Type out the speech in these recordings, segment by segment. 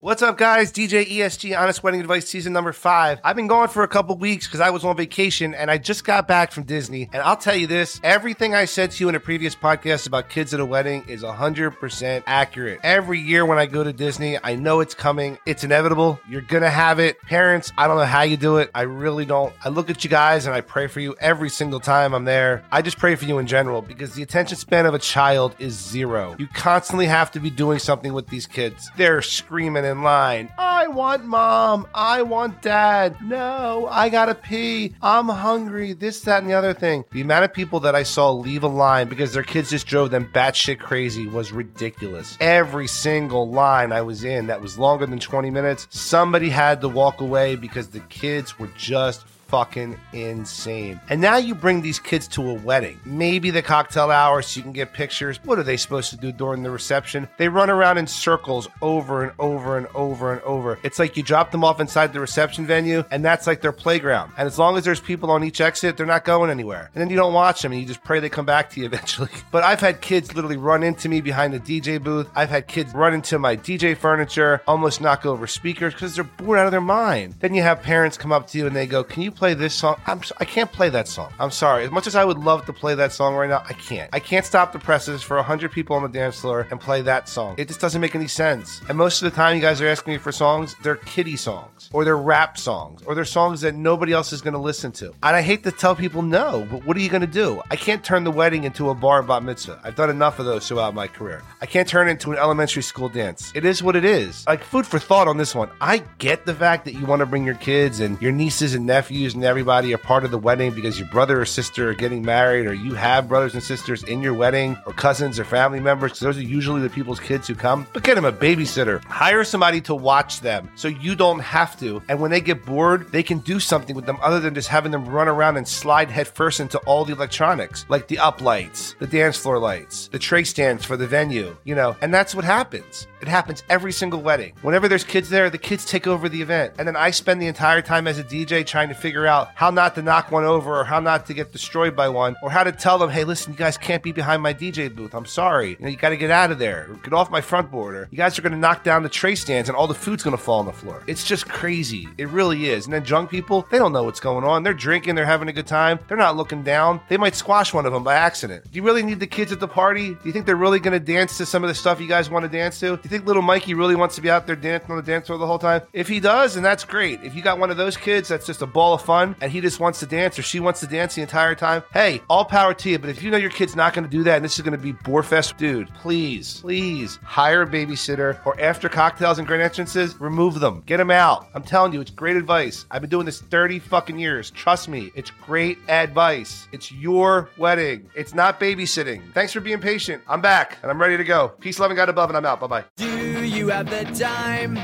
What's up, guys? DJ ESG, Honest Wedding Advice, season number five. I've been going for a couple weeks because I was on vacation and I just got back from Disney. And I'll tell you this everything I said to you in a previous podcast about kids at a wedding is 100% accurate. Every year when I go to Disney, I know it's coming. It's inevitable. You're going to have it. Parents, I don't know how you do it. I really don't. I look at you guys and I pray for you every single time I'm there. I just pray for you in general because the attention span of a child is zero. You constantly have to be doing something with these kids. They're screaming in line. I want mom. I want dad. No, I gotta pee. I'm hungry. This, that, and the other thing. The amount of people that I saw leave a line because their kids just drove them batshit crazy was ridiculous. Every single line I was in that was longer than 20 minutes, somebody had to walk away because the kids were just fucking insane. And now you bring these kids to a wedding, maybe the cocktail hour so you can get pictures. What are they supposed to do during the reception? They run around in circles over and over and over and over. It's like you drop them off inside the reception venue, and that's like their playground. And as long as there's people on each exit, they're not going anywhere. And then you don't watch them and you just pray they come back to you eventually. But I've had kids literally run into me behind the DJ booth. I've had kids run into my DJ furniture, almost knock over speakers because they're bored out of their mind. Then you have parents come up to you and they go, Can you play this song? I'm, I can't play that song. I'm sorry. As much as I would love to play that song right now, I can't. I can't stop the presses for 100 people on the dance floor and play that song. It just doesn't make any sense. And most of the time, you guys are asking me for songs, they're kiddie songs, or they're rap songs, or they're songs that nobody else is going to listen to. And I hate to tell people no, but what are you going to do? I can't turn the wedding into a bar bat mitzvah. I've done enough of those throughout my career. I can't turn it into an elementary school dance. It is what it is. Like food for thought on this one. I get the fact that you want to bring your kids and your nieces and nephews and everybody are part of the wedding because your brother or sister are getting married, or you have brothers and sisters in your wedding, or cousins or family members. those are usually the people's kids who come. But get them a babysitter. Hire somebody to watch them so you don't have to. And when they get bored, they can do something with them other than just having them run around and slide headfirst into all the electronics, like the up lights, the dance floor lights, the tray stands for the venue, you know. And that's what happens. It happens every single wedding. Whenever there's kids there, the kids take over the event. And then I spend the entire time as a DJ trying to figure out how not to knock one over or how not to get destroyed by one or how to tell them, hey, listen, you guys can't be behind my DJ booth. I'm sorry. You know, you got to get out of there. Get off my front border. You guys are going to knock down the tray stands and all the food's going to fall on the floor. It's just crazy. It really is. And then drunk people, they don't know what's going on. They're drinking, they're having a good time. They're not looking down. They might squash one of them by accident. Do you really need the kids at the party? Do you think they're really going to dance to some of the stuff you guys want to dance to? Do you think little Mikey really wants to be out there dancing on the dance floor the whole time? If he does, then that's great. If you got one of those kids that's just a ball of fun and he just wants to dance or she wants to dance the entire time, hey, all power to you. But if you know your kid's not going to do that and this is going to be Borefest, dude, please, please hire a babysitter or after cocktails and grand entrances, remove them. Get them out. I'm telling you, it's great advice. I've been doing this 30 fucking years. Trust me, it's great advice. It's your wedding. It's not babysitting. Thanks for being patient. I'm back and I'm ready to go. Peace, love, and God above, and I'm out. Bye bye. Do you have the time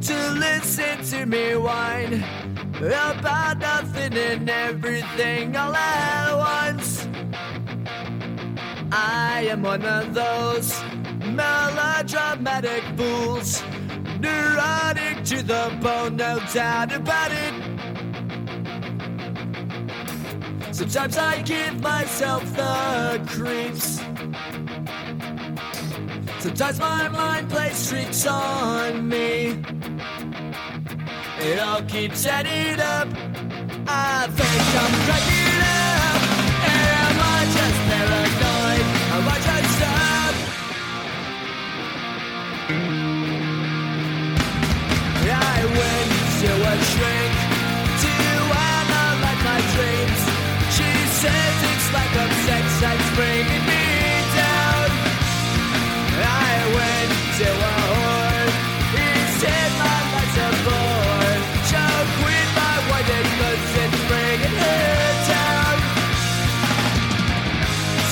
to listen to me whine about nothing and everything all at once? I am one of those melodramatic fools, neurotic to the bone, no doubt about it. Sometimes I give myself the creeps. Sometimes my mind plays tricks on me. It all keeps adding up. I think I'm cracking up. Am I just paranoid? Am I just up? I went to a shrink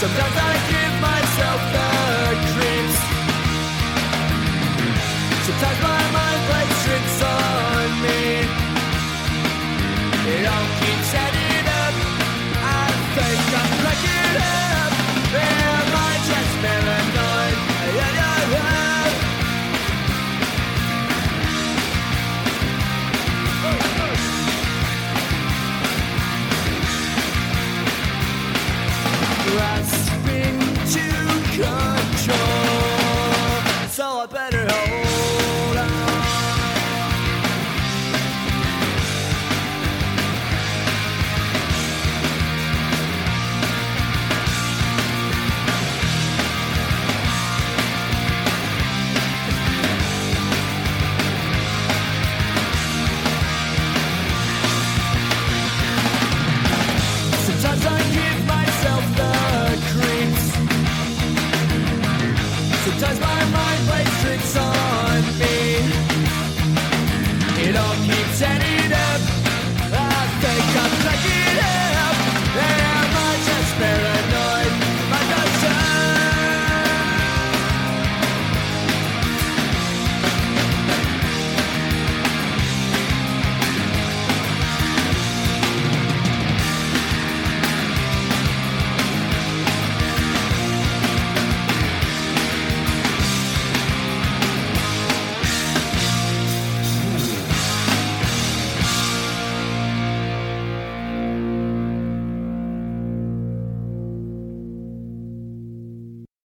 Sometimes I give myself the creeps. Sometimes my mind plays tricks on me. It up. I. girl.